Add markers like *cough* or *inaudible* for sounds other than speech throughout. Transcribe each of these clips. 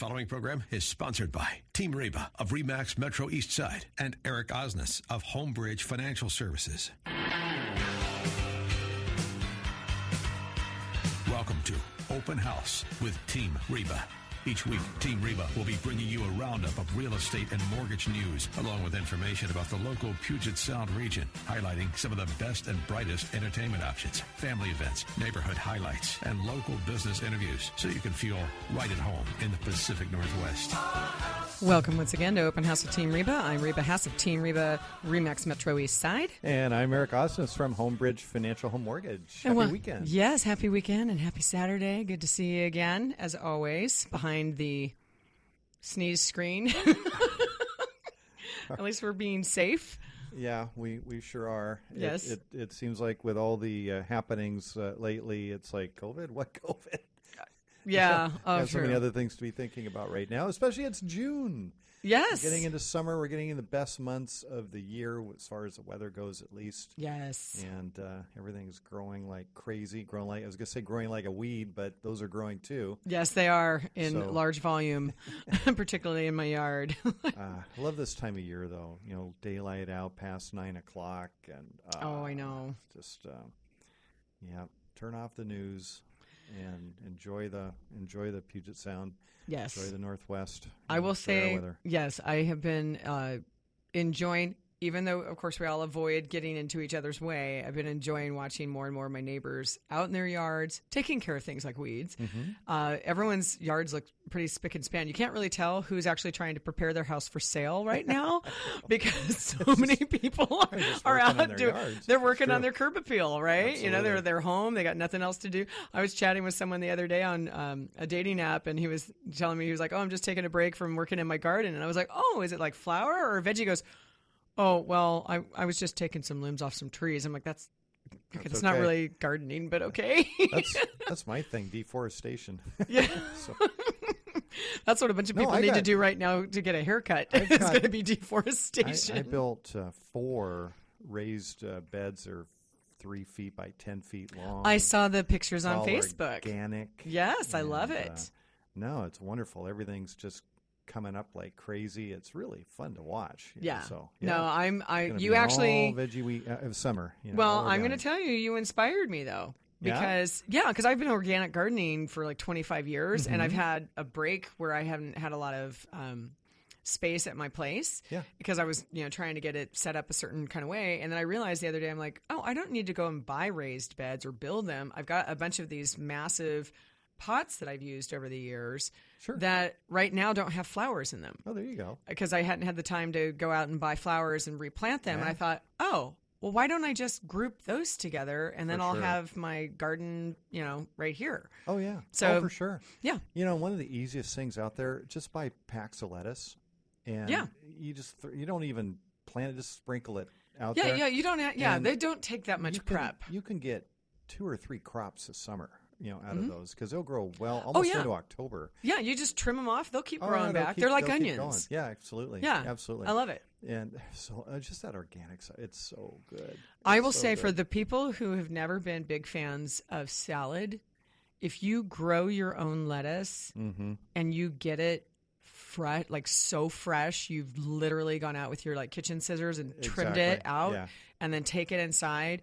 Following program is sponsored by Team Reba of Remax Metro East Side and Eric Osnes of Homebridge Financial Services. Welcome to Open House with Team Reba. Each week, Team Reba will be bringing you a roundup of real estate and mortgage news, along with information about the local Puget Sound region, highlighting some of the best and brightest entertainment options, family events, neighborhood highlights, and local business interviews, so you can feel right at home in the Pacific Northwest. Welcome once again to Open House of Team Reba. I'm Reba Haas of Team Reba Remax Metro East Side. And I'm Eric Osnes from Homebridge Financial Home Mortgage. Happy well- weekend. Yes, happy weekend and happy Saturday. Good to see you again, as always, behind the sneeze screen. *laughs* At least we're being safe. Yeah, we, we sure are. It- Yes. It, it, seems like with all the uh, happenings uh, lately, it's like COVID. What *laughs* COVID? Yeah. *laughs* Oh, so many other things to be thinking about right now, especially it's June. Yes. Getting into summer, we're getting in the best months of the year as far as the weather goes, at least. yes. And uh, everything's growing like crazy. Growing like I was gonna say, growing like a weed, but those are growing too. Yes, they are in So- large volume, *laughs* *laughs* particularly in my yard. *laughs* Uh, I love this time of year, though. You know, daylight out past nine o'clock, and uh, Oh, I know. Just uh, yeah, turn off the news and enjoy the enjoy the Puget Sound, yes. enjoy the Northwest. I will say, yes, I have been uh, enjoying, even though, of course, we all avoid getting into each other's way. I've been enjoying watching more and more of my neighbors out in their yards, taking care of things like weeds. Mm-hmm. Uh, everyone's yards look pretty spick and span. You can't really tell who's actually trying to prepare their house for sale right now *laughs* because *laughs* so many people are, are out doing. yards. They're working on their curb appeal, right? You know, they're Absolutely. they're home. They got nothing else to do. I was chatting with someone the other day on um, a dating app, and he was telling me he was like, "Oh, I'm just taking a break from working in my garden," and I was like, "Oh, is it like flower or veggie?" He goes, "Oh, well, I I was just taking some limbs off some trees." I'm like, "That's." it's not really gardening, but okay. That's *laughs* that's my thing, deforestation. yeah, *laughs* so *laughs* that's what a bunch of people I need to do right now to get a haircut. it's got- going to be deforestation. I built uh, four raised uh, beds, are three feet by ten feet long. I saw the pictures on Facebook. Organic. Yes, I love it. uh, no, it's wonderful. Everything's just coming up like crazy. It's really fun to watch. you know, yeah. So no, I'm. I you actually. all veggie week uh, of summer. You know, Well, I'm going to tell you, you inspired me though. Yeah? Because yeah, because I've been organic gardening for like 25 years, and Mm-hmm. I've had a break where I haven't had a lot of um, space at my place. Yeah. Because I was you know trying to get it set up a certain kind of way, and then I realized the other day I'm like, oh, I don't need to go and buy raised beds or build them. I've got a bunch of these massive pots that I've used over the years Sure. that right now don't have flowers in them Oh, there you go. because I hadn't had the time to go out and buy flowers and replant them. And I thought, oh, well, why don't I just group those together and then For I'll sure. have my garden, you know, right here. Oh yeah. So- oh, for sure. Yeah. You know, one of the easiest things out there, just buy packs of lettuce, and Yeah. you just th- you don't even plant it, just sprinkle it out Yeah, there. yeah, yeah. you don't have, yeah, And they don't take that much you can, prep. You can get two or three crops a summer, you know, out of those because they'll grow well almost Mm-hmm. Oh, yeah. into October. Yeah, you just trim them off. They'll keep Oh, growing yeah, they'll back. keep- They're like onions. Yeah, absolutely. Yeah, absolutely. I love it. And so uh, just that organic side, it's so good. I will so say for the people who have never been big fans of salad, if you grow your own lettuce Mm-hmm. and you get it fresh, like so fresh, you've literally gone out with your like kitchen scissors and trimmed it out yeah. and then take it inside,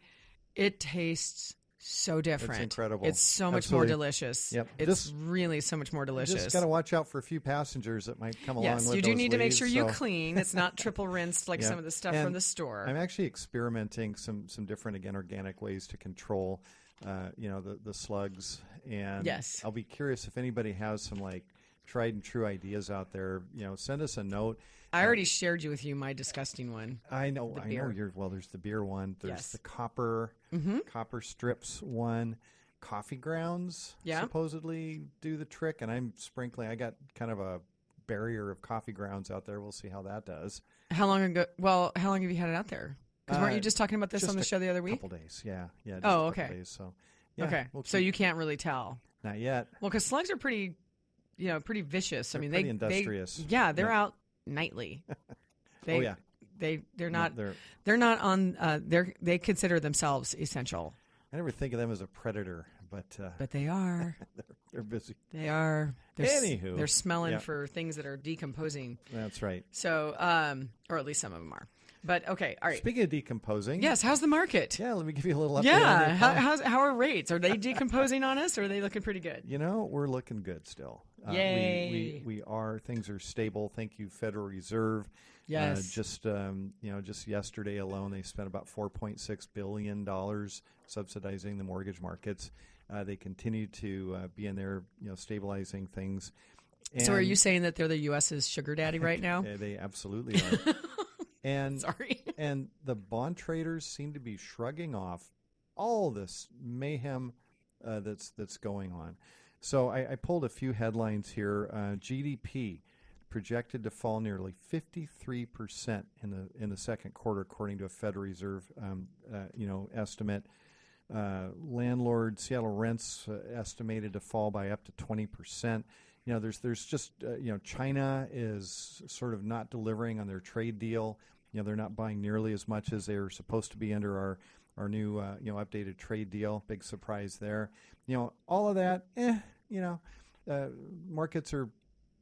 it tastes so different. incredible. It's so much Absolutely. more delicious. Yep. It's Just- really so much more delicious. Just got to watch out for a few passengers that might come along Yes, you do need to make leaves, sure you clean. It's not *laughs* triple rinsed like Yeah. some of the stuff And from the store. I'm actually experimenting some some different again organic ways to control, uh, you know, the the slugs. And Yes. I'll be curious if anybody has some like tried and true ideas out there. You know, send us a note. I already shared you with you my disgusting one. I know, I know. You're well. There's the beer one. There's Yes. the copper Mm-hmm. copper strips one. Coffee grounds Yeah. supposedly do the trick, and I'm sprinkling. I got kind of a barrier of coffee grounds out there. We'll see how that does. How long ago? Well, how long have you had it out there? Because weren't Uh, you just talking about this on the show the other week? Couple days, yeah, yeah. Just Oh, a couple okay. Days, so yeah, okay, we'll so you can't really tell. not yet. Well, because slugs are pretty, you know, pretty vicious. I They're mean, pretty they industrious. They, yeah, they're Yeah. out nightly. *laughs* They, oh yeah, they they're not they're. they're not on. Uh, they're they consider themselves essential, I never think of them as a predator, but uh, but they are. *laughs* They're busy. They are. They're, Anywho. they're smelling Yeah. for things that are decomposing. That's right. So, um, or at least some of them are. But okay, all right. Speaking of decomposing, Yes, how's the market? yeah. Let me give you a little update. Yeah, how, how's, how are rates? Are they decomposing on us, or are they looking pretty good? You know, we're looking good still. Uh, Yay. We, we, we are. Things are stable. Thank you, Federal Reserve. Yes. Uh, just um, you know, just yesterday alone, they spent about 4.6 billion dollars subsidizing the mortgage markets. Uh, they continue to uh, be in there, you know, stabilizing things. so, are you saying that they're the U.S.'s sugar daddy right now? Uh, *laughs* they absolutely are. *laughs* and Sorry. *laughs* and the bond traders seem to be shrugging off all this mayhem uh, that's that's going on. So I, I pulled a few headlines here. Uh, GDP projected to fall nearly 53 percent in the in the second quarter, according to a Federal Reserve um, uh, you know estimate. Uh, landlord Seattle rents uh, estimated to fall by up to 20 percent. You know, there's there's just uh, you know China is sort of not delivering on their trade deal. You know, they're not buying nearly as much as they're supposed to be under our our new uh, you know updated trade deal. Big surprise there. You know, all of that. Eh, you know, uh, markets are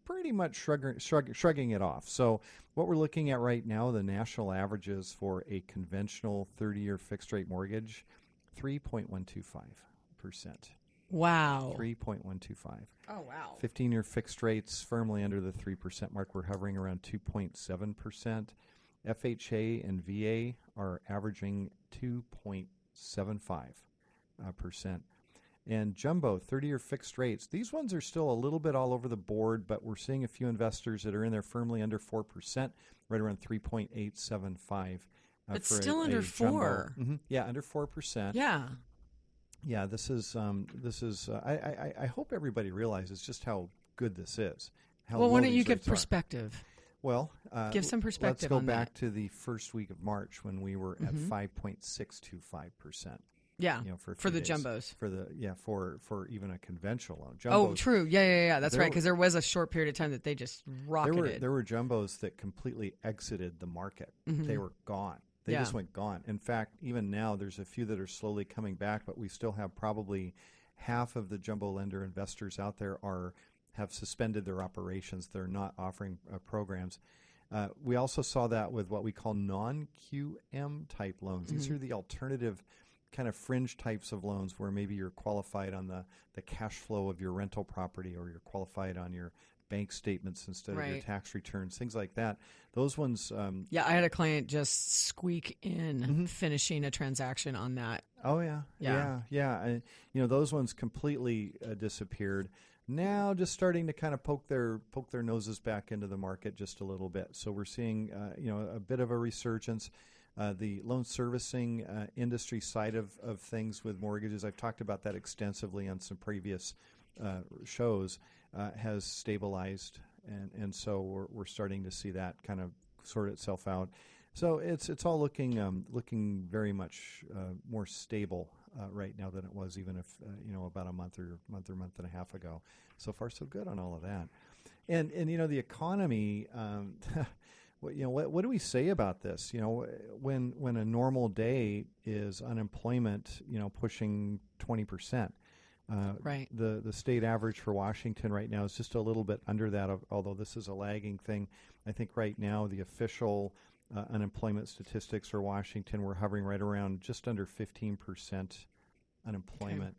pretty much shrugging, shrug, shrugging it off. So what we're looking at right now, the national averages for a conventional 30-year fixed-rate mortgage, 3.125 percent. Wow. 3.125. Oh wow. 15 year fixed rates firmly under the 3% mark. We're hovering around 2.7%. FHA and VA are averaging 2.75. Uh, percent. And jumbo 30 year fixed rates, these ones are still a little bit all over the board, but we're seeing a few investors that are in there firmly under 4%, right around 3.875. Uh, It's for a- still under a jumbo. four. Mhm. Yeah, under 4%. Yeah. Yeah, this is um, this is. Uh, I, I I hope everybody realizes just how good this is. How Well, why don't you give rates are. perspective? Well, uh, Give some perspective. Let's go back that. to the first week of March when we were at five point six two five percent. Yeah. You know, for for the days. jumbos. for the yeah for for even a conventional loan. Oh, Jumbos, true. Yeah, yeah, yeah. That's right. Because there was a short period of time that they just There rocketed. were there were jumbos that completely exited the market. They were gone. They Mm-hmm. Yeah. just went gone. In fact, even now, there's a few that are slowly coming back, but we still have probably half of the jumbo lender investors out there are have suspended their operations. They're not offering uh, programs. Uh, we also saw that with what we call non-QM type loans. These Mm-hmm. are the alternative kind of fringe types of loans where maybe you're qualified on the, the cash flow of your rental property or you're qualified on your bank statements instead of your tax returns, things like that. Those ones, um, yeah, I had a client just squeak in Mm-hmm. finishing a transaction on that. oh yeah, Yeah. yeah, yeah. And, you know, those ones completely uh, disappeared. Now, just starting to kind of poke their poke their noses back into the market just a little bit. So we're seeing, uh, you know, a bit of a resurgence. Uh, the loan servicing uh, industry side of, of things with mortgages, I've talked about that extensively on some previous uh, shows, uh, has stabilized, and, and so we're, we're starting to see that kind of sort itself out. So it's it's all looking um, looking very much uh, more stable uh, right now than it was even if uh, you know about a month or month or month and a half ago. So far, so good on all of that. And and you know the economy. Um, *laughs* you know what what do we say about this? You know when when a normal day is unemployment you know pushing twenty percent. Uh, Right. The the state average for Washington right now is just a little bit under that. Of, although this is a lagging thing, I think right now the official uh, unemployment statistics for Washington we're hovering right around just under fifteen percent unemployment.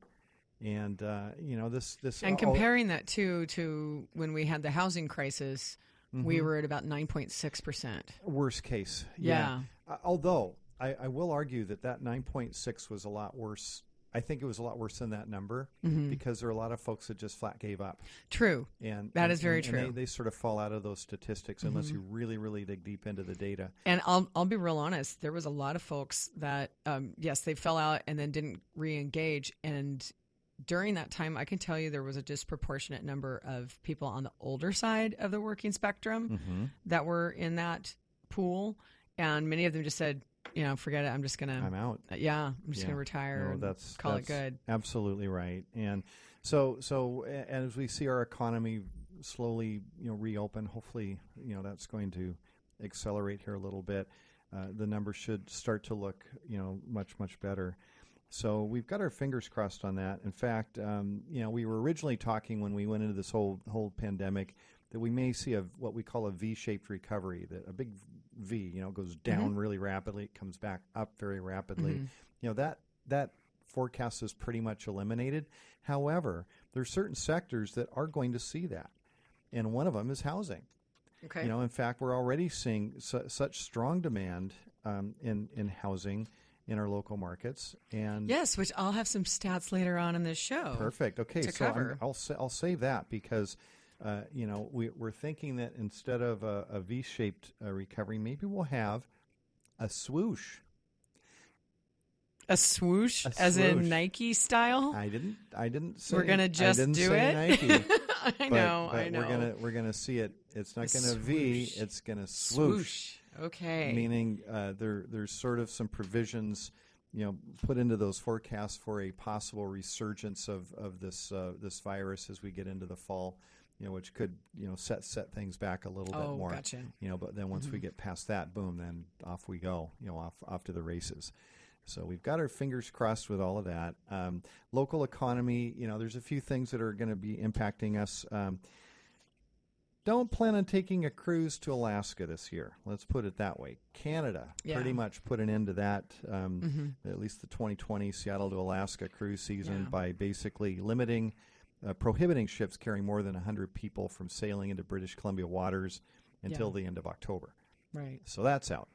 And uh, you know this this And all- comparing that too to when we had the housing crisis, we Mm-hmm. were at about 9.6%. worst case. Yeah. Uh, although I, I will argue that that 9.6 was a lot worse. I think it was a lot worse than that number Mm-hmm. because there are a lot of folks that just flat gave up. True. And That and- is very and- and true. Mm-hmm. they, they sort of fall out of those statistics unless you really, really dig deep into the data. And I'll I'll be real honest. There was a lot of folks that um, yes, they fell out and then didn't re-engage. And during that time, I can tell you there was a disproportionate number of people on the older side of the working spectrum Mm-hmm. that were in that pool, and many of them just said, you know, forget it. I'm just gonna, I'm out. uh, yeah, I'm just Yeah. gonna retire. No, that's call that's it good. Absolutely right. And so so as we see our economy slowly you know reopen, hopefully you know that's going to accelerate here a little bit. Uh, the numbers should start to look you know much much better. So we've got our fingers crossed on that. In fact, um, you know, we were originally talking when we went into this whole whole pandemic that we may see a what we call a V-shaped recovery, that a big V, you know, goes down really rapidly, it comes back up very rapidly. You know that that forecast is pretty much eliminated. However, there are certain sectors that are going to see that, and one of them is housing. Okay. You know, in fact, we're already seeing su- such strong demand um, in in housing in our local markets, and yes, which I'll have some stats later on in this show. Perfect. Okay, so I'm- cover. I'll sa- I'll save that because uh, you know we, we're thinking that instead of a, a V-shaped uh, recovery, maybe we'll have a swoosh. A swoosh, A as in. Nike style. I didn't. I didn't say. We're gonna I just didn't do say it. Nike, *laughs* I but- know. but I know. We're gonna we're gonna see it. It's not A gonna V. It's gonna swoosh. Okay. Meaning uh, there there's sort of some provisions. You know, put into those forecasts for a possible resurgence of, of this uh, this virus as we get into the fall, you know, which could you know set set things back a little Oh, bit more. gotcha. You know, but then once we get past that, boom, then off we go. You know, off off to the races. So we've got our fingers crossed with all of that. Um, local economy, you know, there's a few things that are going to be impacting us. Um, don't plan on taking a cruise to Alaska this year. Let's put it that way. Canada Yeah. pretty much put an end to that, um, at least the 2020 Seattle to Alaska cruise season, Yeah. by basically limiting, uh, prohibiting ships carrying more than 100 people from sailing into British Columbia waters until Yeah. the end of October. Right. So that's out,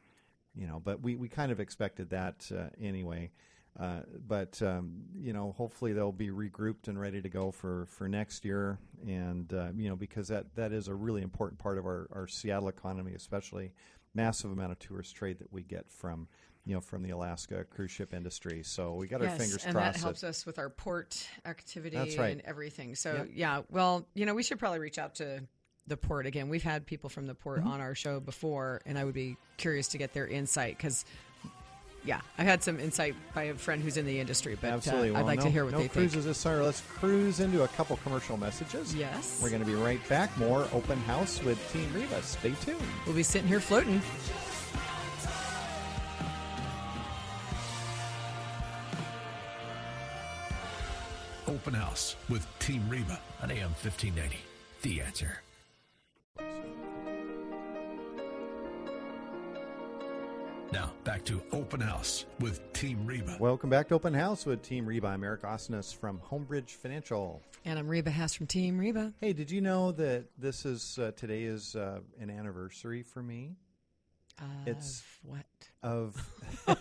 you know. But we, we kind of expected that uh, anyway. Uh, but um, you know, hopefully they'll be regrouped and ready to go for, for next year, and uh, you know, because that, that is a really important part of our, our Seattle economy, especially massive amount of tourist trade that we get from you know from the Alaska cruise ship industry. So we got our yes, fingers and crossed. that helps us with our port activity That's right. and everything. So Yep. yeah, well, you know, we should probably reach out to the port again. We've had people from the port Mm-hmm. on our show before, and I would be curious to get their insight because. Yeah, I had some insight by a friend who's in the industry, but uh, Absolutely. I'd like no, to hear what no they cruises think. this summer. Let's cruise into a couple commercial messages. Yes. We're going to be right back. More open house with Team Reba. Stay tuned. We'll be sitting here floating. Open House with Team Reba on AM 1590. The answer. Now, back to Open House with Team Reba. Welcome back to Open House with Team Reba. I'm Eric Osnes from Homebridge Financial. And I'm Reba Haas from Team Reba. Hey, did you know that this is uh, today is uh, an anniversary for me Uh, It's- what? of. *laughs* *laughs* I'm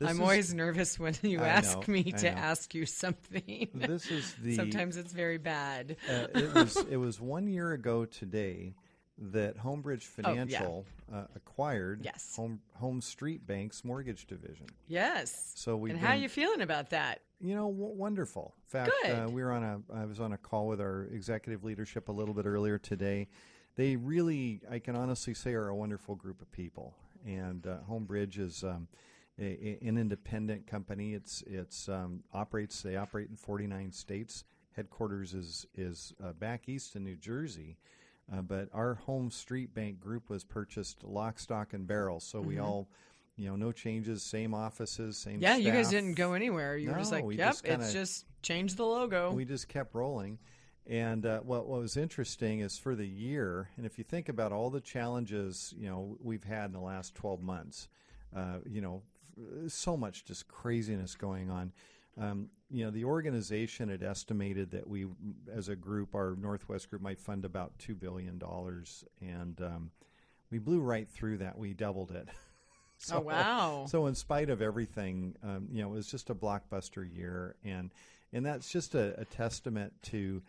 is- always nervous when you I ask know, me I to know. ask you something. This is *laughs* the. Sometimes it's very bad. uh, it was it was one year ago today that Homebridge Oh, yeah. Financial uh, acquired Yes. Home HomeStreet Bank's mortgage division. Yes. So we've and how are you feeling about that? You know, w- wonderful. In fact, Good. Uh, we were on a. I was on a call with our executive leadership a little bit earlier today. They really, I can honestly say, are a wonderful group of people. And uh, Homebridge is um, a, a- an independent company. It's it's um, operates. They operate in 49 states. Headquarters is is uh, back east in New Jersey. Uh, but our HomeStreet Bank group was purchased lock, stock, and barrel. So we all, you know, no changes, same offices, same. Yeah, you guys didn't go anywhere. You were just like, yep, just kinda- it's just change the logo. we just kept rolling. And uh, what, what was interesting is for the year, and if you think about all the challenges you know we've had in the last 12 months, uh, you know, so much just craziness going on. Um, you know, the organization had estimated that we, as a group, our Northwest group might fund about two billion dollars, and um, we blew right through that. We doubled it. *laughs* oh wow. So in spite of everything, um, you know, it was just a blockbuster year, and and that's just a, a testament to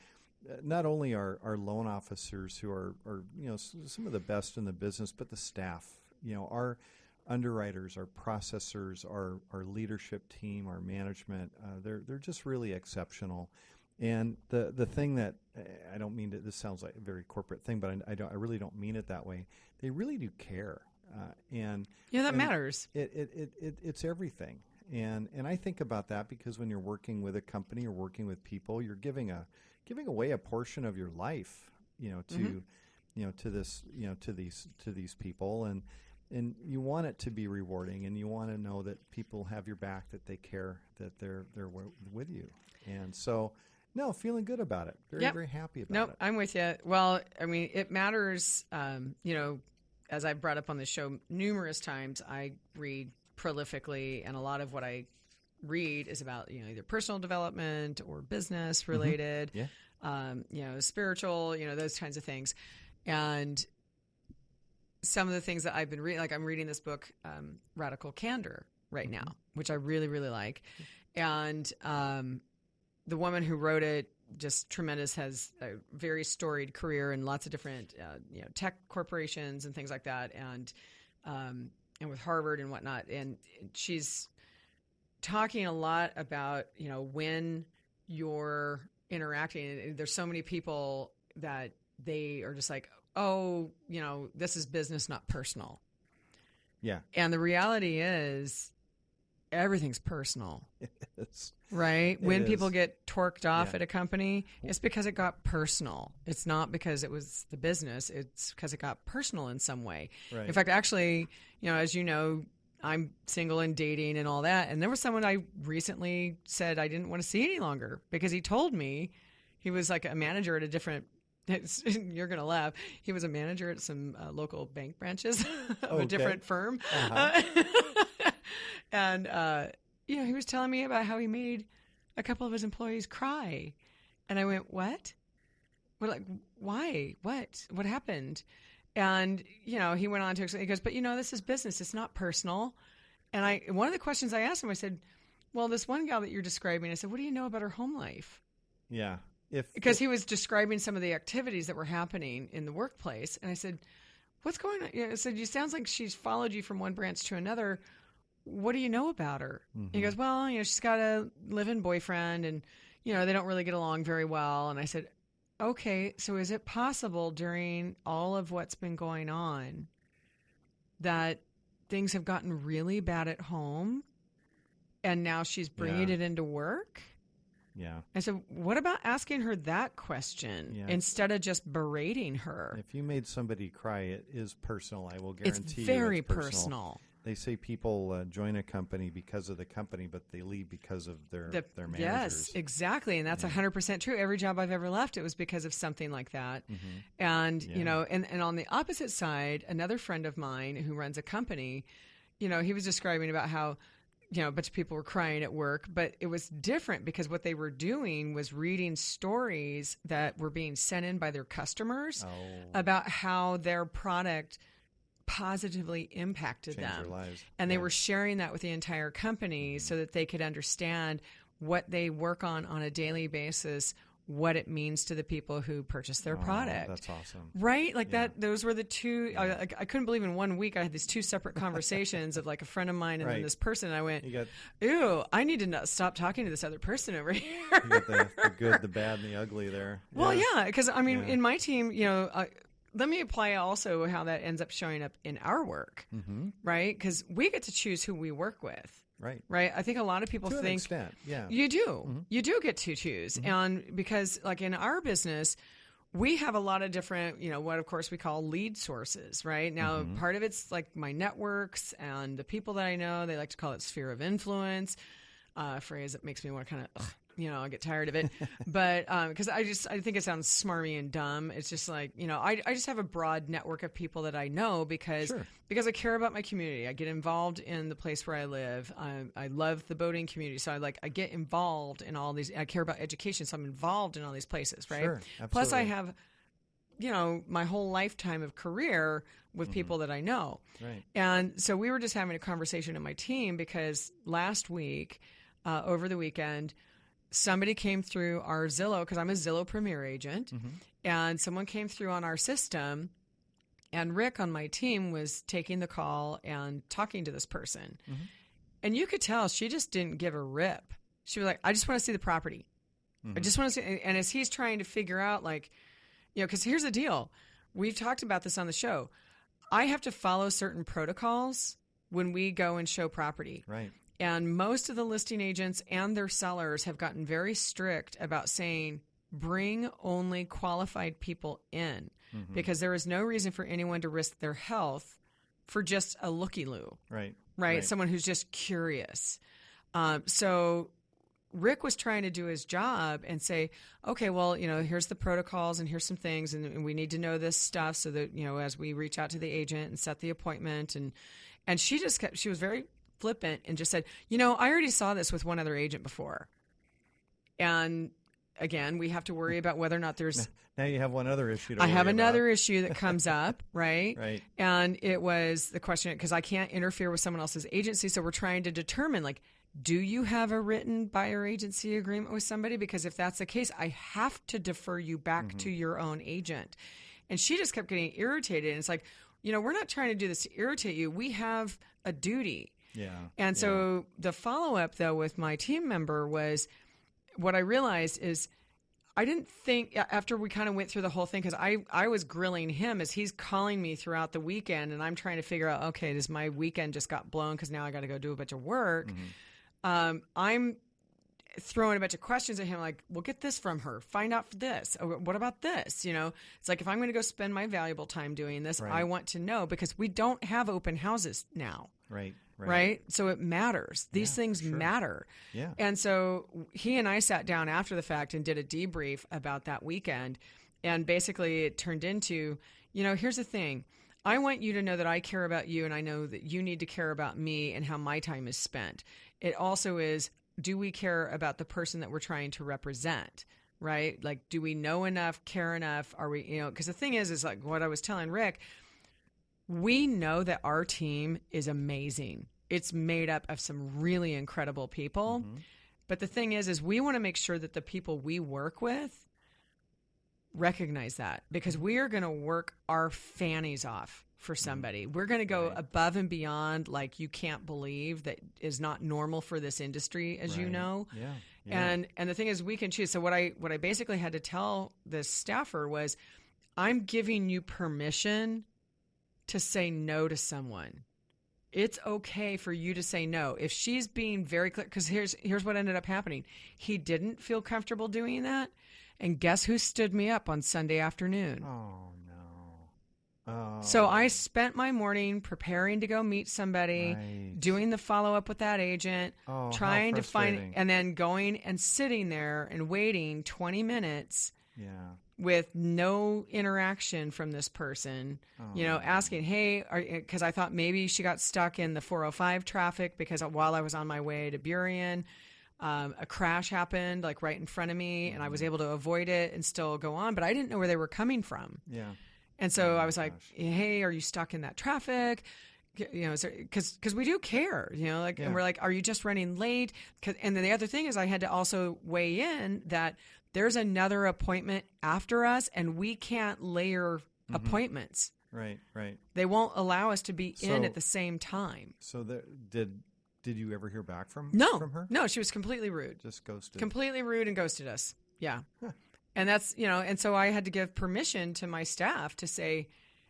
uh, not only our, our loan officers who are, are you know some of the best in the business, but the staff. You know, our underwriters, our processors, our our leadership team, our management. Uh, they're they're just really exceptional. And the the thing that I don't mean to. This sounds like a very corporate thing, but I, I don't. I really don't mean it that way. They really do care, uh, and yeah, that and matters. it, it, it, it it's everything. And and I think about that because when you're working with a company or working with people, you're giving a giving away a portion of your life, you know, to Mm-hmm. you know to this you know to these to these people and and you want it to be rewarding, and you want to know that people have your back, that they care, that they're they're w- with you, and so no, feeling good about it, very Yep. very happy about Nope, it. I'm with you. Well, I mean, it matters. Um, you know, as I've brought up on the show numerous times, I read prolifically, and a lot of what I read is about you know either personal development or business related. Yeah. Um, you know, spiritual. You know, those kinds of things, and some of the things that I've been reading, like I'm reading this book, um, Radical Candor, right now, which I really, really like. And um, the woman who wrote it, just tremendous, has a very storied career in lots of different, uh, you know, tech corporations and things like that, and um, and with Harvard and whatnot. And she's talking a lot about, you know, when you're interacting. There's so many people that they are just like, oh, you know, this is business, not personal. Yeah, And the reality is, everything's personal, *laughs* it's right? when is. people get torqued off Yeah. at a company, it's because it got personal. It's not because it was the business, it's because it got personal in some way. right. In fact, actually, you know, as you know, I'm single and dating and all that. And there was someone I recently said I didn't want to see any longer because he told me he was like a manager at a different. *laughs* You're gonna laugh. He was a manager at some uh, local bank branches *laughs* of Okay. a different firm, Uh-huh. Uh, *laughs* and uh, you know he was telling me about how he made a couple of his employees cry, and I went, "What? We're Like, why? What? What happened?" And you know, he went on to explain. He goes, "But you know, this is business. It's not personal." And I, one of the questions I asked him, I said, "Well, this one gal that you're describing," I said, "What do you know about her home life?" yeah, if Because he was describing some of the activities that were happening in the workplace, and I said, "What's going on?" You know, I said, "You sounds like she's followed you from one branch to another. What do you know about her?" He mm-hmm. goes, "Well, you know, she's got a live-in boyfriend, and you know, they don't really get along very well." And I said, "Okay, so is it possible during all of what's been going on that things have gotten really bad at home, and now she's bringing Yeah. it into work?" Yeah, I said, what about asking her that question Yeah. instead of just berating her? if you made somebody cry, it is personal. I will It's guarantee very you, it's personal. personal. They say people uh, join a company because of the company, but they leave because of their The- their yes, exactly, and that's hundred percent true. Every job I've ever left, it was because of something like that. And Mm-hmm. Yeah. you know, and and on the opposite side, another friend of mine who runs a company, you know, he was describing about how. You know, a bunch of people were crying at work, but it was different because what they were doing was reading stories that were being sent in by their customers oh, about how their product positively impacted change them. their lives. And they were sharing that with the entire company mm-hmm. so that they could understand what they work on on a daily basis, what it means to the people who purchase their Oh, product. That's awesome. Right, like that. Those were the two. I, I, I couldn't believe in one week I had these two separate conversations of like a friend of mine and then this person. And I went, got "Ew, I need to not stop talking to this other person over *laughs* here." you got the, the good, the bad, and the ugly there. Well, yeah, because I mean, Yeah. in my team, you know, uh, let me apply also how that ends up showing up in our work, Mm-hmm. right? Because we get to choose who we work with, Right. right? I think a lot of people To think extent, yeah. you do, mm-hmm. you do get to choose, mm-hmm. and because like in our business. We have a lot of different, you know, what of course we call lead sources, right? Now, mm-hmm. part of it's like my networks and the people that I know. They like to call it sphere of influence, uh, phrase that makes me want to kind of, you know, I get tired of it. *laughs* but because I just, I think it sounds smarmy and dumb. It's just like, you know, I, I just have a broad network of people that I know because Sure. because I care about my community. I get involved in the place where I live. I, I love the boating community, so I like I get involved in all these. I care about education, so I'm involved in all these places, right? Sure, Plus, I have, you know, my whole lifetime of career with Mm-hmm. people that I know. Right. And so we were just having a conversation in my team because last week, uh, over the weekend, somebody came through our Zillow because I'm a Zillow Premier agent, mm-hmm. and someone came through on our system. And Rick on my team was taking the call and talking to this person. Mm-hmm. And you could tell she just didn't give a rip. She was like, I just want to see the property. I mm-hmm. just want to see. And as he's trying to figure out, like, you know, because here's the deal we've talked about this on the show. I have to follow certain protocols when we go and show property. Right. And most of the listing agents and their sellers have gotten very strict about saying bring only qualified people in because there is no reason for anyone to risk their health for just a looky loo, Right. right? Someone who's just curious. Um, so Rick was trying to do his job and say, okay, well, you know, here's the protocols and here's some things, and, and we need to know this stuff so that you know, as we reach out to the agent and set the appointment, and and she just kept, she was very flippant and just said, you know, I already saw this with one other agent before, and again, we have to worry about whether or not there's *laughs* Now you have one other issue. To I have another about. issue that comes *laughs* up, right? Right. And it was the question because I can't interfere with someone else's agency, so we're trying to determine like, do you have a written buyer agency agreement with somebody? Because if that's the case, I have to defer you back Mm-hmm. to your own agent. And she just kept getting irritated. And it's like, you know, we're not trying to do this to irritate you. We have a duty. Yeah. And yeah. so the follow up, though, with my team member was what I realized is I didn't think after we kind of went through the whole thing because I, I was grilling him as he's calling me throughout the weekend and I'm trying to figure out okay does my weekend just got blown because now I got to go do a bunch of work. Um, I'm throwing a bunch of questions at him like well get this from her find out for this Oh, what about this you know it's like if i'm going to go spend my valuable time doing this i want to know because we don't have open houses now Right. Right. right? So it matters. These Yeah, things sure. matter. Yeah. And so he and I sat down after the fact and did a debrief about that weekend. And basically, it turned into, you know, here's the thing. I want you to know that I care about you, and I know that you need to care about me and how my time is spent. It also is do we care about the person that we're trying to represent? Right? Like, do we know enough, care enough? Are we, you know, because the thing is, is like what I was telling Rick, we know that our team is amazing. It's made up of some really incredible people. Mm-hmm. But the thing is is we want to make sure that the people we work with recognize that because we are going to work our fannies off for mm-hmm. somebody. We're going to go above and beyond like you can't believe that is not normal for this industry as you know. Yeah. yeah. And and the thing is we can choose. So what I what I basically had to tell this staffer was I'm giving you permission to say no to someone. It's okay for you to say no. If she's being very clear cuz here's here's what ended up happening. He didn't feel comfortable doing that. And guess who stood me up on Sunday afternoon? oh no. Oh. So I spent my morning preparing to go meet somebody, Right. doing the follow up with that agent, Oh, trying to find, and then going and sitting there and waiting 20 minutes Yeah. With no interaction from this person. You know, asking, hey, because I thought maybe she got stuck in the 405 traffic because while I was on my way to Burien, um, a crash happened like right in front of me, and I was able to avoid it and still go on, but I didn't know where they were coming from. Yeah. And so Oh I was like, "Hey, are you stuck in that traffic?" You know, because because we do care, you know, like, and we're like, "Are you just running late?" 'Cause- and then the other thing is, I had to also weigh in that there's another appointment after us, and we can't layer Mm-hmm. appointments. Right. Right. They won't allow us to be in at the same time. So there, did did you ever hear back from No, from her? no, she was completely rude. Just ghosted. completely rude and ghosted us. Yeah. And that's, you know, and so I had to give permission to my staff to say,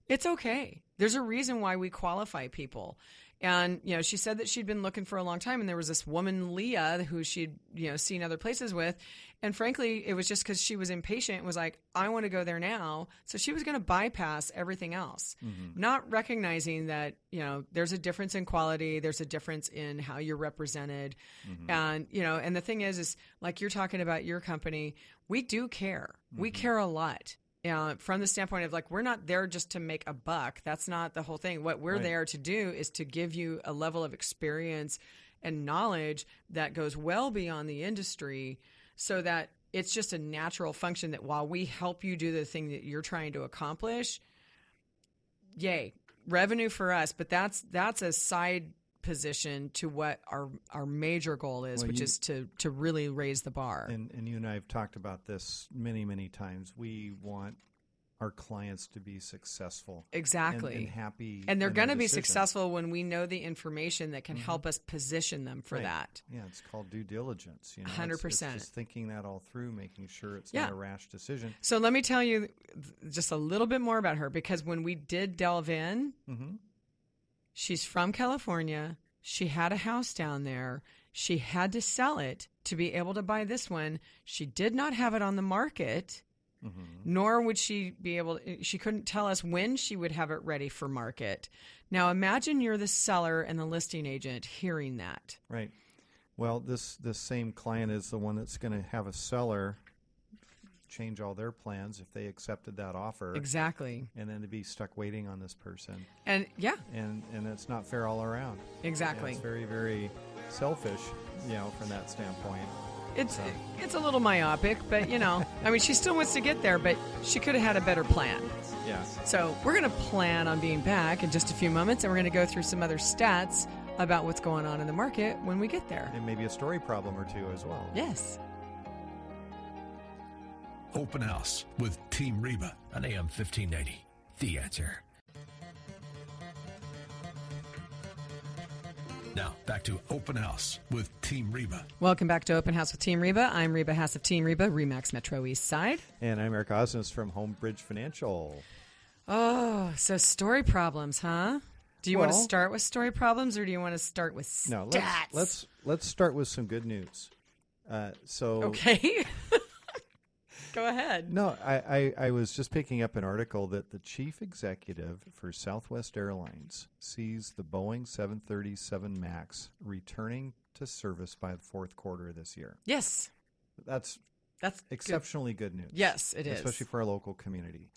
it's okay. There's a reason why we qualify people. And, you know, she said that she'd been looking for a long time and there was this woman, Leah, who she'd, you know, seen other places with. And frankly, it was just because she was impatient was like, I want to go there now. So she was going to bypass everything else, mm-hmm. not recognizing that, you know, there's a difference in quality, there's a difference in how you're represented. Mm-hmm. And, you know, and the thing is, is like you're talking about your company, we do care. We mm-hmm. care a lot. Uh, from the standpoint of like we're not there just to make a buck. That's not the whole thing. What we're Right. there to do is to give you a level of experience and knowledge that goes well beyond the industry so that it's just a natural function that while we help you do the thing that you're trying to accomplish yay revenue for us. But that's that's a side position to what our our major goal is Well, which you- is to to really raise the bar And and you and I have talked about this many many times. We want our clients to be successful, exactly and, happy, and they're going to be successful when we know the information that can help us position them for Right. that Yeah, it's called due diligence. You know, 100%. It's just thinking that all through, making sure it's Yeah. not a rash decision. so let me tell you just a little bit more about her because when we did delve in Mm-hmm. She's from california she had a house down there she had to sell it to be able to buy this one she did not have it on the market mm-hmm. nor would she be able. to, She couldn't tell us when she would have it ready for market. Now, imagine you're the seller and the listing agent hearing that. Right. Well, this this same client is the one that's going to have a seller change all their plans if they accepted that offer, Exactly. and then to be stuck waiting on this person, And yeah, and and it's not fair all around. Yeah, exactly. it's very very selfish, you know, from that standpoint. It's it's a little myopic, but you know, I mean, she still wants to get there, but she could have had a better plan. Yeah. So we're going to plan on being back in just a few moments, and we're going to go through some other stats about what's going on in the market when we get there. And maybe a story problem or two as well. Yes. Open House with Team Reba on AM 1590. The answer. Now, back to Open House with Team Reba. Welcome back to Open House with Team Reba. I'm Reba Haas of Team Reba, Remax Metro East Side. And I'm Eric Osnes from Homebridge Financial. Oh, so story problems, huh? Do you want to start with story problems, or do you want to start with stats? No, let's let's let's start with some good news. Uh, so Okay. *laughs* Go ahead. No, I, I, I was just picking up an article that the chief executive for Southwest Airlines sees the Boeing 737 MAX returning to service by the fourth quarter of this year. Yes, That's that's exceptionally good, news. Yes, it is. Especially for our local community.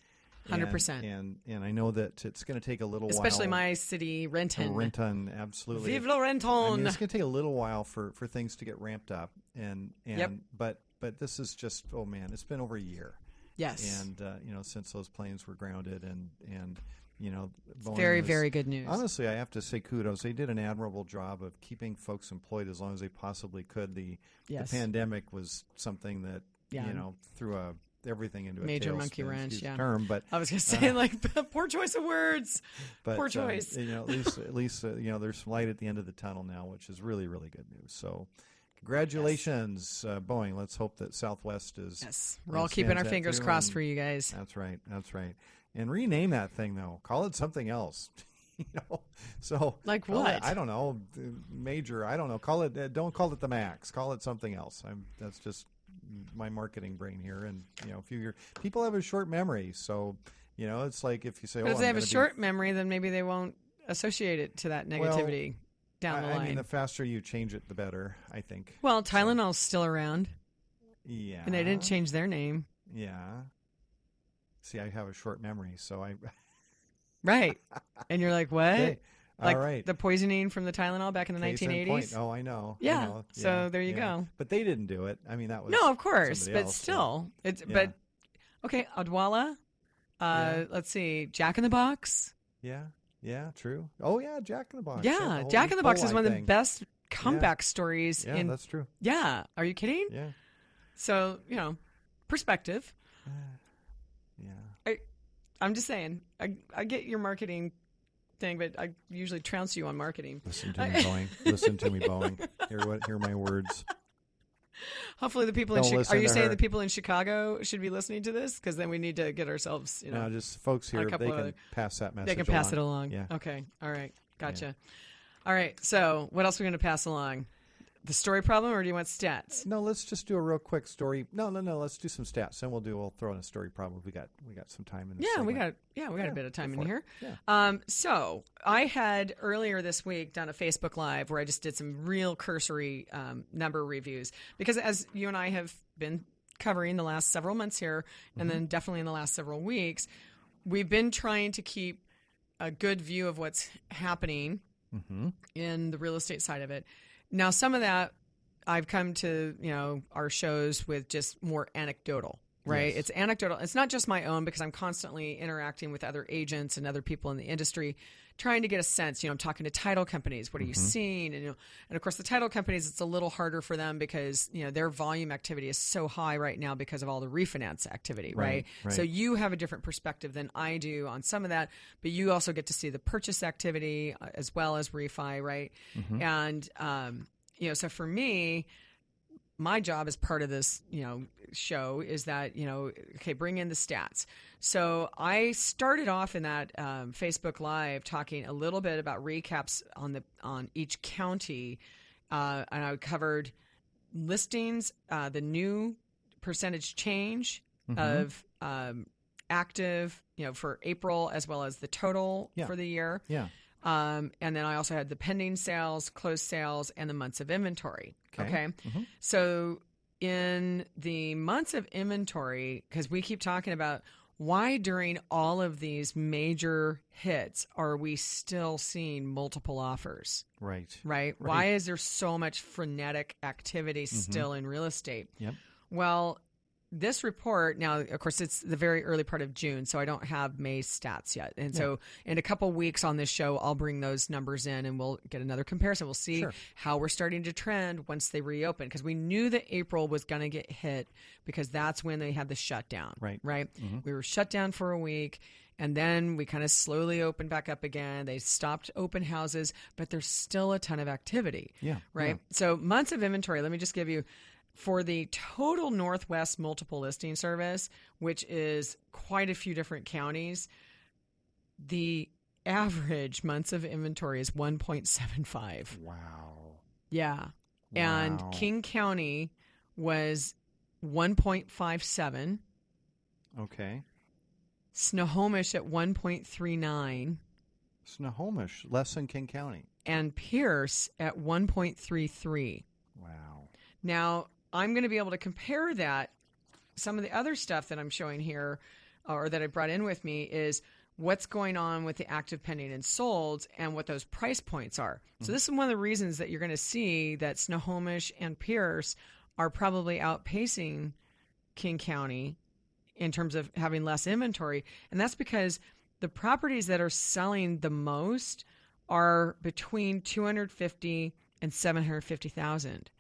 100%. And, and and I know that it's going to take a little Especially while. Especially my city, Renton. Renton, absolutely. Vive le I mean, it's going to take a little while for, for things to get ramped up, and and Yep. but but this is just oh man, it's been over a year, yes. and uh, you know since those planes were grounded, and and you know Boeing very, was- very good news. Honestly, I have to say kudos. They did an admirable job of keeping folks employed as long as they possibly could. The Yes. the pandemic was something that Yeah. you know threw a everything into a Major monkey wrench, yeah. term, but I was going to say, like, *laughs* poor choice of words. but Poor uh, choice. you know, at least at least uh, you know there's some light at the end of the tunnel now, which is really really good news. So, congratulations, uh, Boeing. Let's hope that Southwest is. Yes. We're all keeping our fingers crossed and- for you guys. That's right. That's right. And rename that thing though. Call it something else. *laughs* you know. So Like call it- what? I don't know. uh, Major. I don't know. Call it. Uh, don't call it the Max. Call it something else. I'm. That's just my marketing brain here. And you know, a few years. People have a short memory, so you know, it's like if you say, But "Oh, if they I'm have a gonna be short memory, then maybe they won't associate it to that negativity down the I, line. I mean, the faster you change it, the better. I think. well, Tylenol's still around, Yeah. and they didn't change their name. Yeah. See, I have a short memory, so I. *laughs* Right. and you're like, what? Like all right. the poisoning from the Tylenol back in the Case in 1980s? point. Oh, I know. I Yeah, know. so there you go. But they didn't do it. I mean, that was No, of course, but else, so- still, it's Yeah. but okay. Odwalla, uh, Yeah. let's see, Jack in the Box. Yeah, yeah, true. Oh yeah, Jack in the Box. yeah, Jack in the Box is one of the best comeback stories. Yeah, in that's true. yeah, are you kidding? Yeah, So you know, perspective. *sighs* yeah. I, I'm just saying. I I get your marketing thing, but I usually trounce you on marketing. Listen to me, Boeing. Listen to me, Boeing. *laughs* Hear what? Hear my words. Hopefully, the people in Don't Chi- listen are you saying her. the people in Chicago should be listening to this? Because then we need to get ourselves, you know, No, just folks here. They can other- pass that message. they can pass along. it along. Yeah. Okay. All right. Gotcha. All right. So, what else are we going to pass along? The story problem, or do you want stats? No, let's just do a real quick story. No, no, no. Let's do some stats. Then we'll do. We'll throw in a story. problem. we got we got some time in. This Yeah, we got yeah, we got Yeah, a bit of time in here. it. Um, so I had earlier this week done a Facebook Live where I just did some real cursory um, number reviews because as you and I have been covering the last several months here, and Mm-hmm. then definitely in the last several weeks, we've been trying to keep a good view of what's happening Mm-hmm. in the real estate side of it. Now, some of that I've come to, you know, our shows with just more anecdotal, right? Yes. It's anecdotal. It's not just my own because I'm constantly interacting with other agents and other people in the industry trying to get a sense, you know, I'm talking to title companies, what are you Mm-hmm. seeing? And you know, and of course the title companies it's a little harder for them because, you know, their volume activity is so high right now because of all the refinance activity, right? Right, right. So you have a different perspective than I do on some of that, but you also get to see the purchase activity uh, as well as refi, right? And um, you know, so for me, my job as part of this, you know, show is that you know, okay, bring in the stats. So I started off in that um, Facebook Live talking a little bit about recaps on the on each county, uh, and I covered listings, uh, the new percentage change of um, active, you know, for April as well as the total Yeah. for the year. Yeah. Um, and then I also had the pending sales, closed sales, and the months of inventory. Okay. Okay. Mm-hmm. So in the months of inventory, because we keep talking about why during all of these major hits are we still seeing multiple offers, Right. right? Why is there so much frenetic activity mm-hmm. still in real estate? Yep. Well, this report now, of course, it's the very early part of June, so I don't have May's stats yet. And so, in a couple weeks on this show, I'll bring those numbers in, and we'll get another comparison. We'll see Sure. how we're starting to trend once they reopen, because we knew that April was going to get hit because that's when they had the shutdown. Right. Right. Mm-hmm. We were shut down for a week. And then we kind of slowly opened back up again. They stopped open houses, but there's still a ton of activity Yeah. right? So months of inventory. Let me just give you for the total Northwest multiple listing service, which is quite a few different counties. The average months of inventory is 1.75. Wow. Yeah. And King County was 1.57, Okay. Snohomish at 1.39, Snohomish, less than King County. and Pierce at 1.33. Wow. Now, I'm going to be able to compare that. Some of the other stuff that I'm showing here, uh, or that I brought in with me, is what's going on with the active pending and sold and what those price points are. So, this is one of the reasons that you're going to see that Snohomish and Pierce are probably outpacing King County in terms of having less inventory. And that's because the properties that are selling the most are between 250 and 750,000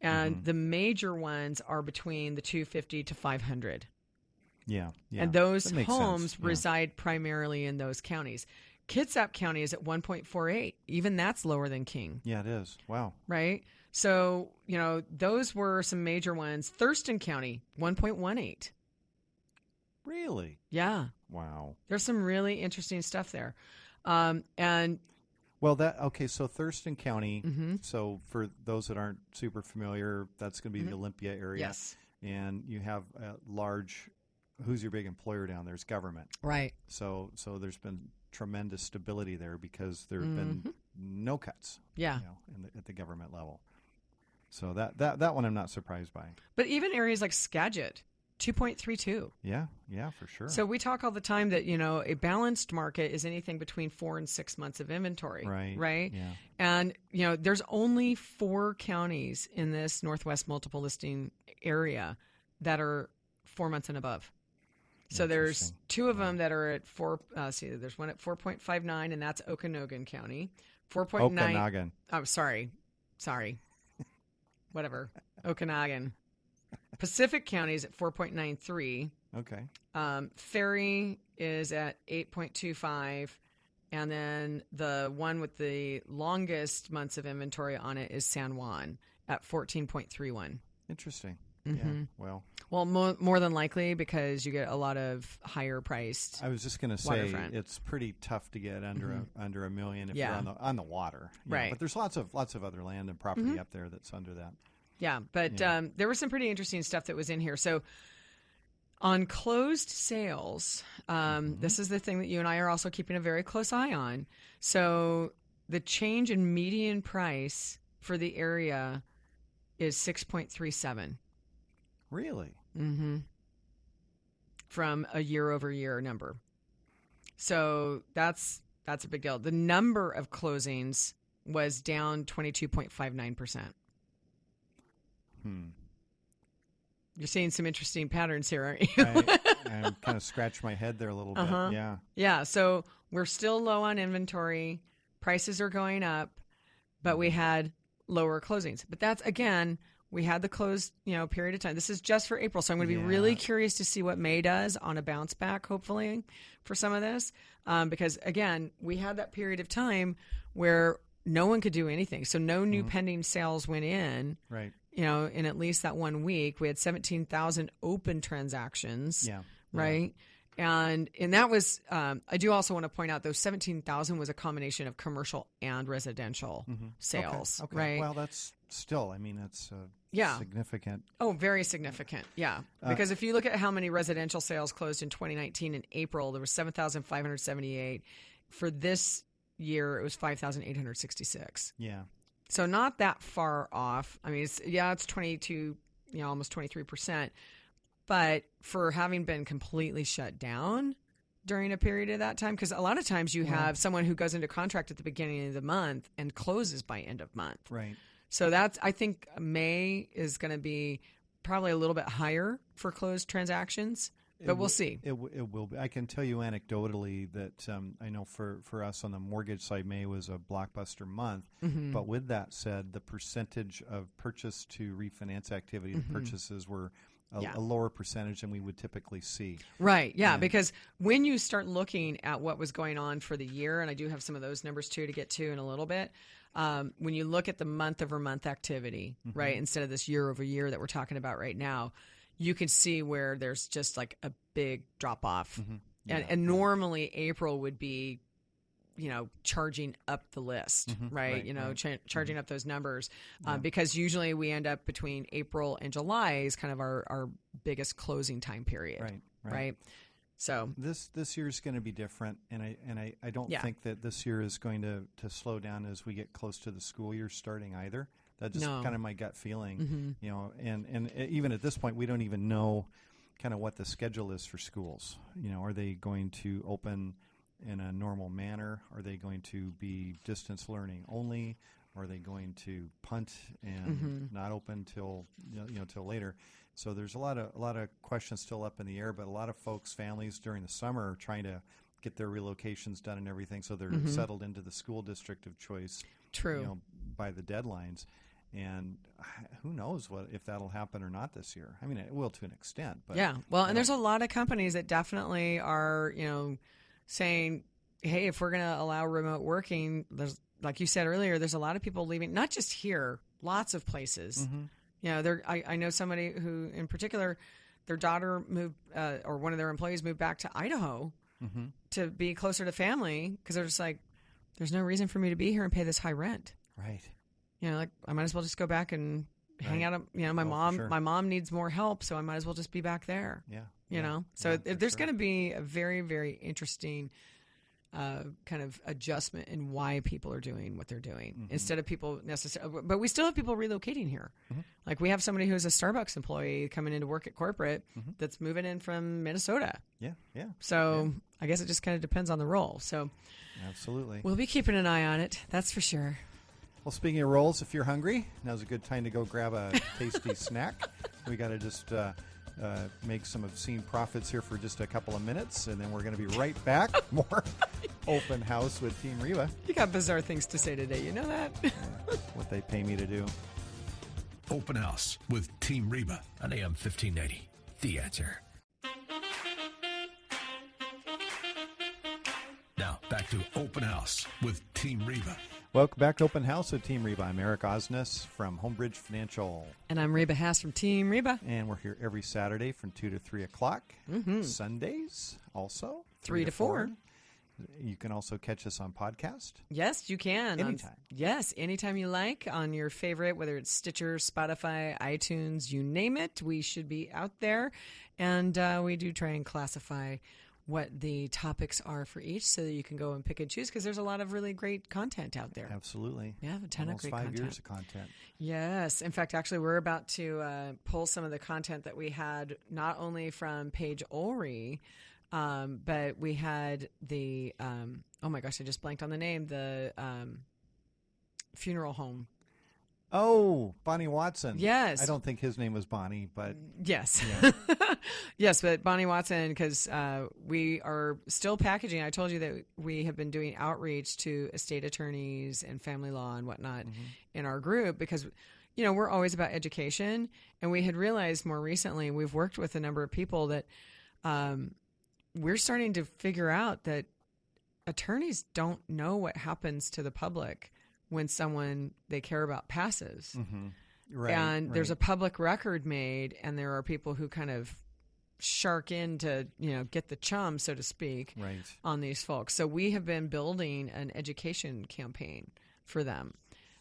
and the major ones are between the 250 to 500 Yeah. Yeah. and those homes. Yeah. reside primarily in those counties kitsap county is at 1.48 even that's lower than king Yeah, it is. Wow. right so you know those were some major ones thurston county 1.18 Really? yeah Wow. there's some really interesting stuff there um, and Well, that okay. So Thurston County. Mm-hmm. So for those that aren't super familiar, that's going to be the Olympia area. yes And you have a large. Who's your big employer down there? It's government. right So so there's been tremendous stability there because there have been no cuts. yeah You know, in the, at the government level. So that that that one I'm not surprised by. but even areas like skagit 2.32 Yeah. Yeah, for sure. So we talk all the time that you know a balanced market is anything between four and six months of inventory, Right, Right. yeah. And you know, there's only four counties in this Northwest multiple listing area that are four months and above. So there's two of them that are at four. Uh, see, there's one at four point five nine, and that's Okanogan County. Four point nine. Okanagan. Oh, sorry, sorry. Whatever. Okanagan. Pacific County is at four point nine three. Okay. Um, Ferry is at 8.25. And then the one with the longest months of inventory on it is San Juan at 14.31. Interesting. Mm-hmm. Yeah. Well, Well, mo- more than likely because you get a lot of higher priced. I was just going to say. Mm-hmm. it's pretty tough to get under a, under a million if Yeah. you're on the on the water. know, Right. Mm-hmm. But there's lots of lots of other land and property up there that's under that. Yeah, but Yeah. Um, there was some pretty interesting stuff that was in here. So on closed sales, um, this is the thing that you and I are also keeping a very close eye on. So the change in median price for the area is 6.37 Really? mm-hmm. from a year over year number. So that's that's a big deal. The number of closings was down 22.59%. Hmm. You're seeing some interesting patterns here, aren't you? *laughs* I, I kind of scratched my head there a little Uh-huh. bit. Yeah. Yeah, so we're still low on inventory. Prices are going up, but we had lower closings. But that's again, we had the closed, you know, period of time. This is just for April, so I'm going to be really curious to see what May does on a bounce back, hopefully, for some of this, um, because again, we had that period of time where no one could do anything. So no new Mm-hmm. pending sales went in. Right. You know, in at least that one week, we had 17,000 open transactions Yeah. right? And and that was um, I do also want to point out those seventeen thousand was a combination of commercial and residential sales, Mm-hmm. Okay. right? Well, that's still. I mean, that's uh, Yeah. significant. Oh, very significant. Yeah. Uh, Because if you look at how many residential sales closed in 2019 in April, there was 7,578. For this year, it was 5,866. Yeah, So not that far off. I mean, it's, yeah, it's 22, you know, almost 23%. But for having been completely shut down during a period of that time, because a lot of times you have someone who goes into contract at the beginning of the month and closes by end of month. right. So that's I think May is going to be probably a little bit higher for closed transactions, but we'll will- see. It, w- it will be. I can tell you anecdotally that um, I know for, for us on the mortgage side, May was a blockbuster month. Mm-hmm. But with that said, the percentage of purchase to refinance activity, the purchases were a, Mm-hmm. Yeah. a lower percentage than we would typically see. Right. Yeah, because when you start looking at what was going on for the year, and I do have some of those numbers too to get to in a little bit. Um, when you look at the month over month activity, right, instead of this year over year that we're talking about right now, you can see where there's just like a big drop off. Mm-hmm. And, and normally April would be, you know, charging up the list, mm-hmm. right? Right, You know, right. cha- mm-hmm. charging up those numbers um, because usually we end up between April and July is kind of our, our biggest closing time period Right, right. right? So This this year is going to be different, and I and I, I don't Yeah. think that this year is going to, to slow down as we get close to the school year starting either. That's just No. Mm-hmm. kind of my gut feeling, you know. And and even at this point, we don't even know kind of what the schedule is for schools. You know, are they going to open in a normal manner? Are they going to be distance learning only? Are they going to punt and Mm-hmm. not open till you know, you know till later? So there's a lot of a lot of questions still up in the air, but a lot of folks, families during the summer are trying to get their relocations done and everything, so they're settled into the school district of choice. Mm-hmm. True. You know, by the deadlines, and who knows what if that'll happen or not this year. I mean, it will to an extent, but yeah, well, and there's a lot of companies that definitely are, you know, saying, "Hey, if we're going to allow remote working, there's like you said earlier, there's a lot of people leaving, not just here, lots of places. Mm-hmm. You know, there. I, I know somebody who, in particular, their daughter moved, uh, or one of their employees moved back to Idaho Mm-hmm. to be closer to family because they're just like, there's no reason for me to be here and pay this high rent. right. You know, like I might as well just go back and hang Right. out. You know, my Oh, mom, sure. my mom needs more help, so I might as well just be back there. Yeah. You yeah, know, so yeah, if there's sure. going to be a very, very interesting uh, kind of adjustment in why people are doing what they're doing Mm-hmm. instead of people necessarily. But we still have people relocating here. Mm-hmm. Like we have somebody who's a Starbucks employee coming into work at corporate Mm-hmm. that's moving in from Minnesota. Yeah. Yeah. So I guess it just kind of depends on the role. So Absolutely. we'll be keeping an eye on it. That's for sure. Well, speaking of rolls, if you're hungry, now's a good time to go grab a tasty *laughs* snack. We got to just uh, uh, make some obscene profits here for just a couple of minutes, and then we're going to be right back. *laughs* More open house with Team Reba, You got bizarre things to say today. You know that? what they pay me to do. Open House with Team Reba on AM 1590. The answer. Now, back to Open House with Team Reba. Welcome back to Open House with Team Reba. I'm Eric Osnes from Homebridge Financial, And I'm Reba Haas from Team Reba. and we're here every Saturday from 2 to 3 o'clock. Sundays also. Three to four. You can also catch us on podcast. Yes, you can. On- Anytime. yes, anytime you like on your favorite, whether it's Stitcher, Spotify, iTunes, you name it. We should be out there. And uh, we do try and classify what the topics are for each so that you can go and pick and choose because there's a lot of really great content out there. Absolutely. Yeah, a ton of Almost great five content. years of content. Yes. In fact, actually, we're about to uh, pull some of the content that we had not only from Page Ulrey, um, but we had the, um, oh my gosh, I just blanked on the name, the um, funeral home. Oh, Bonney Watson. Yes. I don't think his name was Bonney, but Yes. *laughs* yes, but Bonney Watson, because uh, we are still packaging. I told you that we have been doing outreach to estate attorneys and family law and whatnot in our group because, you know, we're always about education. And we had realized more recently, we've worked with a number of people that um, we're starting to figure out that attorneys don't know what happens to the public when someone they care about passes right. and there's a public record made and there are people who kind of shark in to you know get the chum so to speak right. on these folks so we have been building an education campaign for them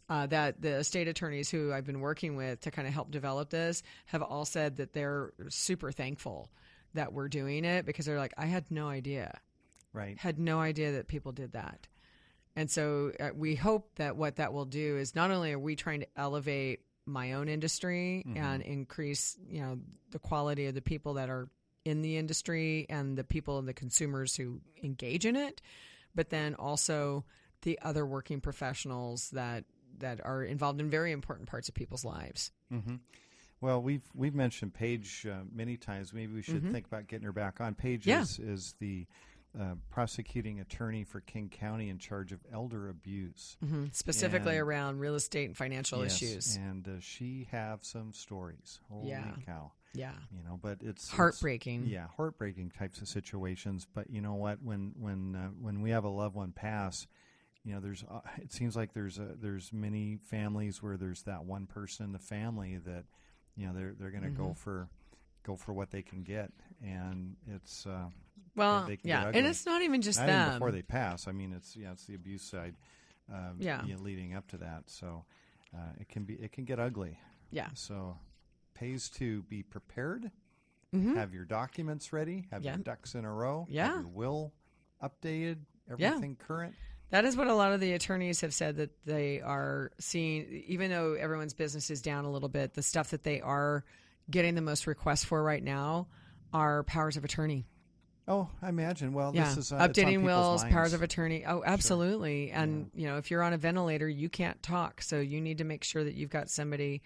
uh, that the state attorneys who I've been working with to kind of help develop this have all said that they're super thankful that we're doing it because they're like, I had no idea, Right. had no idea that people did that. And so uh, we hope that what that will do is not only are we trying to elevate my own industry and increase, you know, the quality of the people that are in the industry and the people and the consumers who engage in it, but then also the other working professionals that that are involved in very important parts of people's lives. Well, we've we've mentioned Page uh, many times. Maybe we should think about getting her back on. Page Mm-hmm. Yeah. is, is the uh, prosecuting attorney for King County in charge of elder abuse. Mhm. Specifically And- around real estate and financial Yes, issues. and uh, she have some stories. Holy Yeah. cow! Yeah. You know, but it's it's- Heartbreaking. yeah, heartbreaking types of situations. But you know what? When when uh, when we have a loved one pass, you know, there's uh, it seems like there's a, there's many families where there's that one person in the family that you know they're they're going to Mm-hmm. go for go for what they can get, and it's uh, Well, yeah, and it's not even just not them. even before they pass. I mean, it's yeah, it's the abuse side. Um, Yeah. you know, leading up to that, so uh, it can be it can get ugly. yeah. So pays to be prepared, have your documents ready, have Mm-hmm. Yeah. your ducks in a row, have Yeah. your will updated, Yeah. everything current. That is what a lot of the attorneys have said that they are seeing, even though everyone's business is down a little bit, the stuff that they are getting the most requests for right now are powers of attorney. Oh, I imagine. Well, yeah, this is uh, updating wills, powers of attorney. Oh, absolutely. And you know, if you're on a ventilator, you can't talk, so you need to make sure that you've got somebody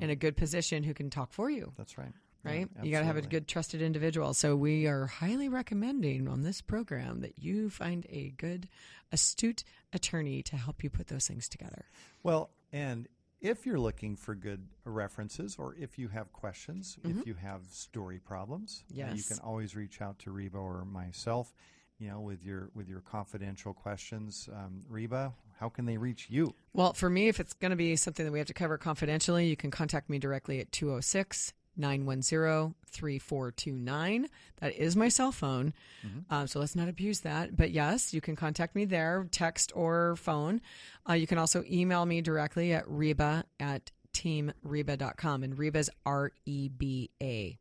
in a good position who can talk for you. That's right. Yeah, Right? you got to have a good, trusted individual. So, we are highly recommending on this program that you find a good, astute attorney to help you put those things together. Well, and if you're looking for good references, or if you have questions, if you have story problems, uh, you Mm-hmm. Can always reach out to Reba or myself. You know, with your with your confidential questions, um, Reba, how can they reach you? Well, for me, if it's going to be something that we have to cover confidentially, you can contact me directly at 206 910 3429. That is my cell phone. Um, so let's not abuse that. But yes, you can contact me there, text or phone. Uh, you can also email me directly at reba at teamreba.com. And Reba's R E B A.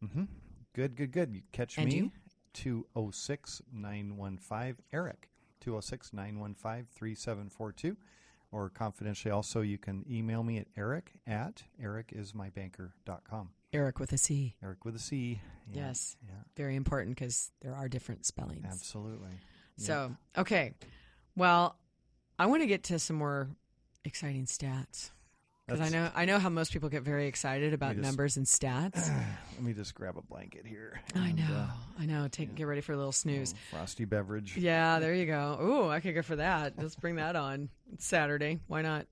Good, good, good. You catch And me you? 206 915 Eric 206 915 3742 or confidentially also you can email me at eric at ericismybanker.com. Eric with a C. Eric with a C. Yeah, Yes. Yeah, Very important because there are different spellings. absolutely. So, okay. Well, I want to get to some more exciting stats. Because I know I know how most people get very excited about just- numbers and stats. *sighs* Let me just grab a blanket here. I know, uh, I know. Take get ready for a little snooze. frosty beverage. Yeah, there you go. Ooh, I could go for that. Let's bring that on. It's Saturday. Why not?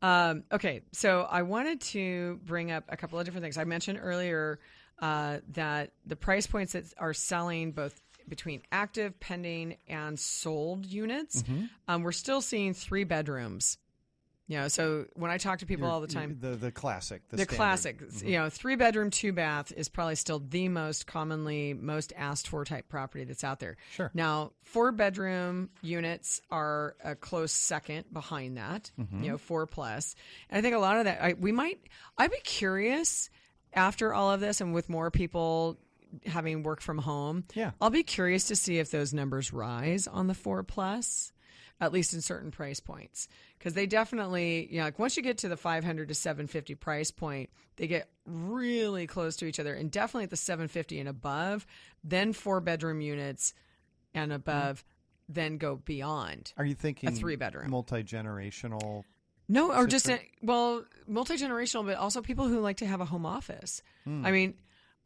Um, okay, so I wanted to bring up a couple of different things. I mentioned earlier uh, that the price points that are selling both between active, pending, and sold units, um, we're still seeing three bedrooms. You know, so when I talk to people Your- all the time, The the classic. The, the classic, you know, three bedroom, two bath is probably still the most commonly, most asked for type property that's out there. Sure. Now, four bedroom units are a close second behind that, Mm-hmm. you know, four. And I think a lot of that, I, we might, I'd be curious after all of this and with more people having work from home. Yeah. I'll be curious to see if those numbers rise on the four plus, at least in certain price points, because they definitely, you know, like once you get to the 500 to 750 price point, they get really close to each other, and definitely at the 750 and above, then four bedroom units and above, then go beyond. Are you thinking a three-bedroom. multi generational? No, or just a, well, multi generational, but also people who like to have a home office. Hmm. I mean,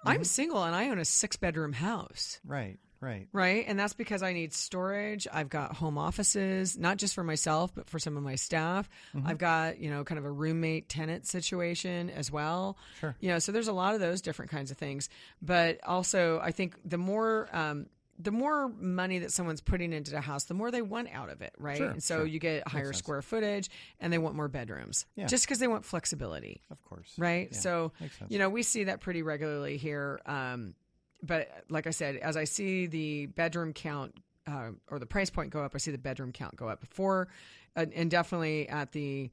Mm-hmm. I'm single and I own a six bedroom house. Right, right. Right. And that's because I need storage. I've got home offices, not just for myself, but for some of my staff. Mm-hmm. I've got, you know, kind of a roommate tenant situation as well. Sure. You know, so there's a lot of those different kinds of things. But also, I think the more, um, the more money that someone's putting into the house, the more they want out of it, right? Sure, and so sure. you get higher square footage and they want more bedrooms Yeah. just because they want flexibility Of course. right? Yeah, so, you know, we see that pretty regularly here. Um, but like I said, as I see the bedroom count uh, or the price point go up, I see the bedroom count go up before, uh, and definitely at the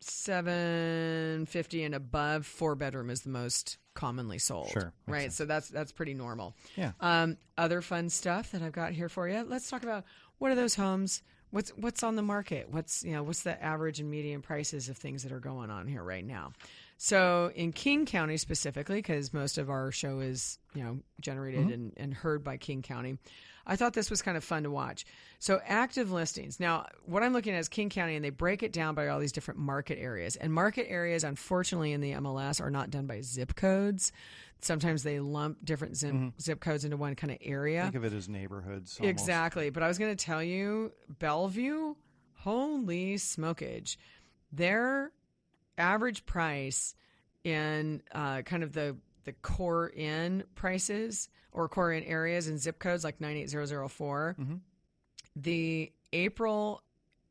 seven fifty and above. Four bedroom is the most commonly sold. Sure, right. sense. So that's that's pretty normal. Yeah. Um, other fun stuff that I've got here for you. Let's talk about what are those homes. What's what's on the market? What's you know what's the average and median prices of things that are going on here right now? So in King County specifically, because most of our show is you know generated mm-hmm. and, and heard by King County, I thought this was kind of fun to watch. So active listings. Now, what I'm looking at is King County, and they break it down by all these different market areas. And market areas, unfortunately, in the MLS are not done by zip codes. Sometimes they lump different zip, mm-hmm. zip codes into one kind of area. Think of it as neighborhoods. almost. Exactly. But I was going to tell you, Bellevue, holy smokage. Their average price in uh, kind of the, the core in prices or core in areas and zip codes like 98004, the April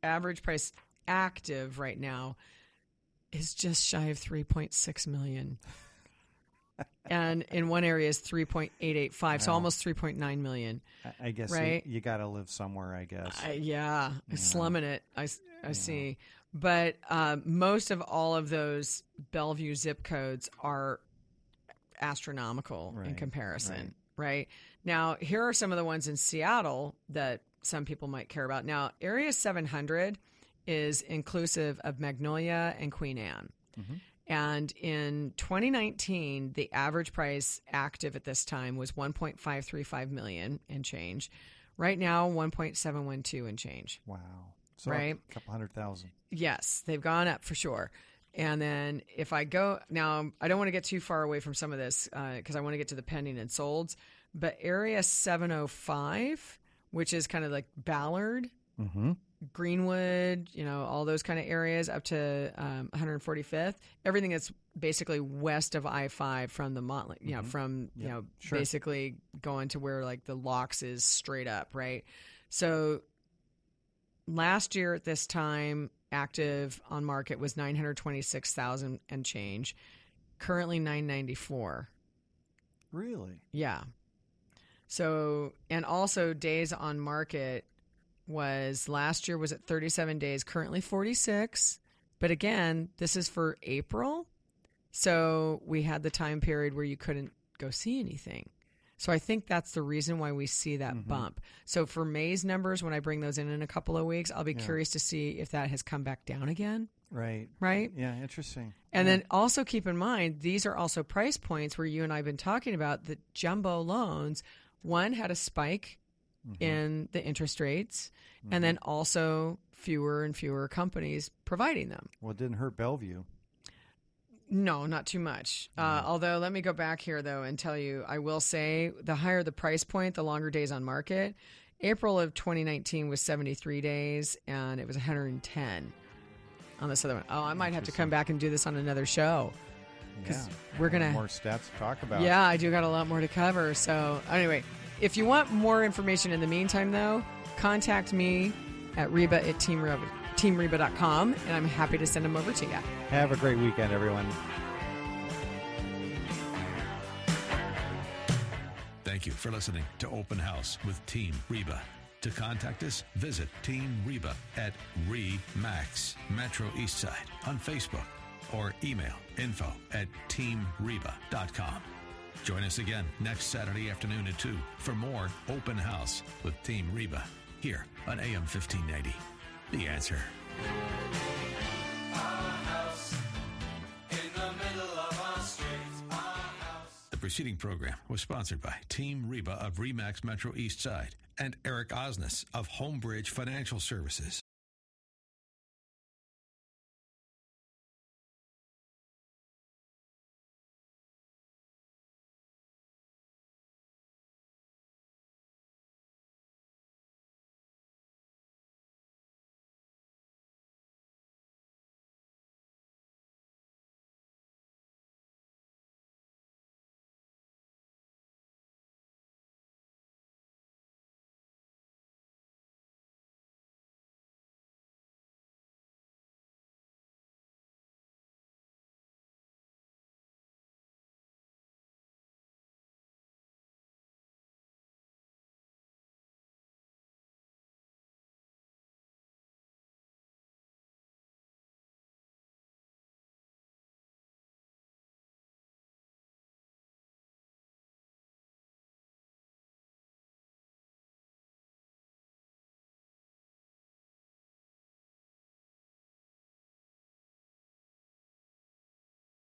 average price active right now is just shy of 3.6 million. *laughs* and in one area is 3.885, so almost 3.9 million. I, I guess Right? you, you got to live somewhere. I guess. Uh, yeah, slumming it. I, I see. But uh, most of all of those Bellevue zip codes are astronomical in comparison, right. Now, here are some of the ones in Seattle that some people might care about. Now, Area 700 is inclusive of Magnolia and Queen Anne. And in 2019, the average price active at this time was 1.535 million and change. Right now, 1.712 and change. wow. So Right. A couple hundred thousand. Yes, they've gone up for sure. And then if I go now, I don't want to get too far away from some of this because I want to get to the pending and solds. But Area 705, which is kind of like Ballard, Mm-hmm. Greenwood, you know, all those kind of areas up to um, 145th, everything that's basically west of I 5 from the Motley, you know, from, you know, sure. basically going to where like the locks is straight up, right? So last year at this time, active on market was 926,000 and change, currently 994. Really? Yeah. So, and also days on market was last year was at 37 days, currently 46. But again, this is for April. So we had the time period where you couldn't go see anything. So I think that's the reason why we see that mm-hmm. bump. So for May's numbers, when I bring those in in a couple of weeks, I'll be curious to see if that has come back down again. Right. Right. Yeah. Interesting. And then also keep in mind, these are also price points where you and I have been talking about the jumbo loans. One had a spike mm-hmm. in the interest rates, and mm-hmm. then also fewer and fewer companies providing them. Well, it didn't hurt Bellevue. No, not too much. Uh, although, let me go back here though and tell you, I will say the higher the price point, the longer days on market. April of 2019 was 73 days, and it was 110 on this other one. Oh, I might have to come back and do this on another show. Yeah. 'Cause we're gonna- more stats to talk about. Yeah, I do got a lot more to cover. So, anyway, if you want more information in the meantime, though, contact me at Reba at Team Reba, teamreba.com, and I'm happy to send them over to you. Have a great weekend, everyone. Thank you for listening to Open House with Team Reba. To contact us, visit Team Reba at REMAX Metro Eastside on Facebook or email info at teamreba.com. Join us again next Saturday afternoon at 2 for more Open House with Team Reba here on AM 1590. The answer. The preceding program was sponsored by Team Reba of Remax Metro East Side and Eric Osnes of Homebridge Financial Services.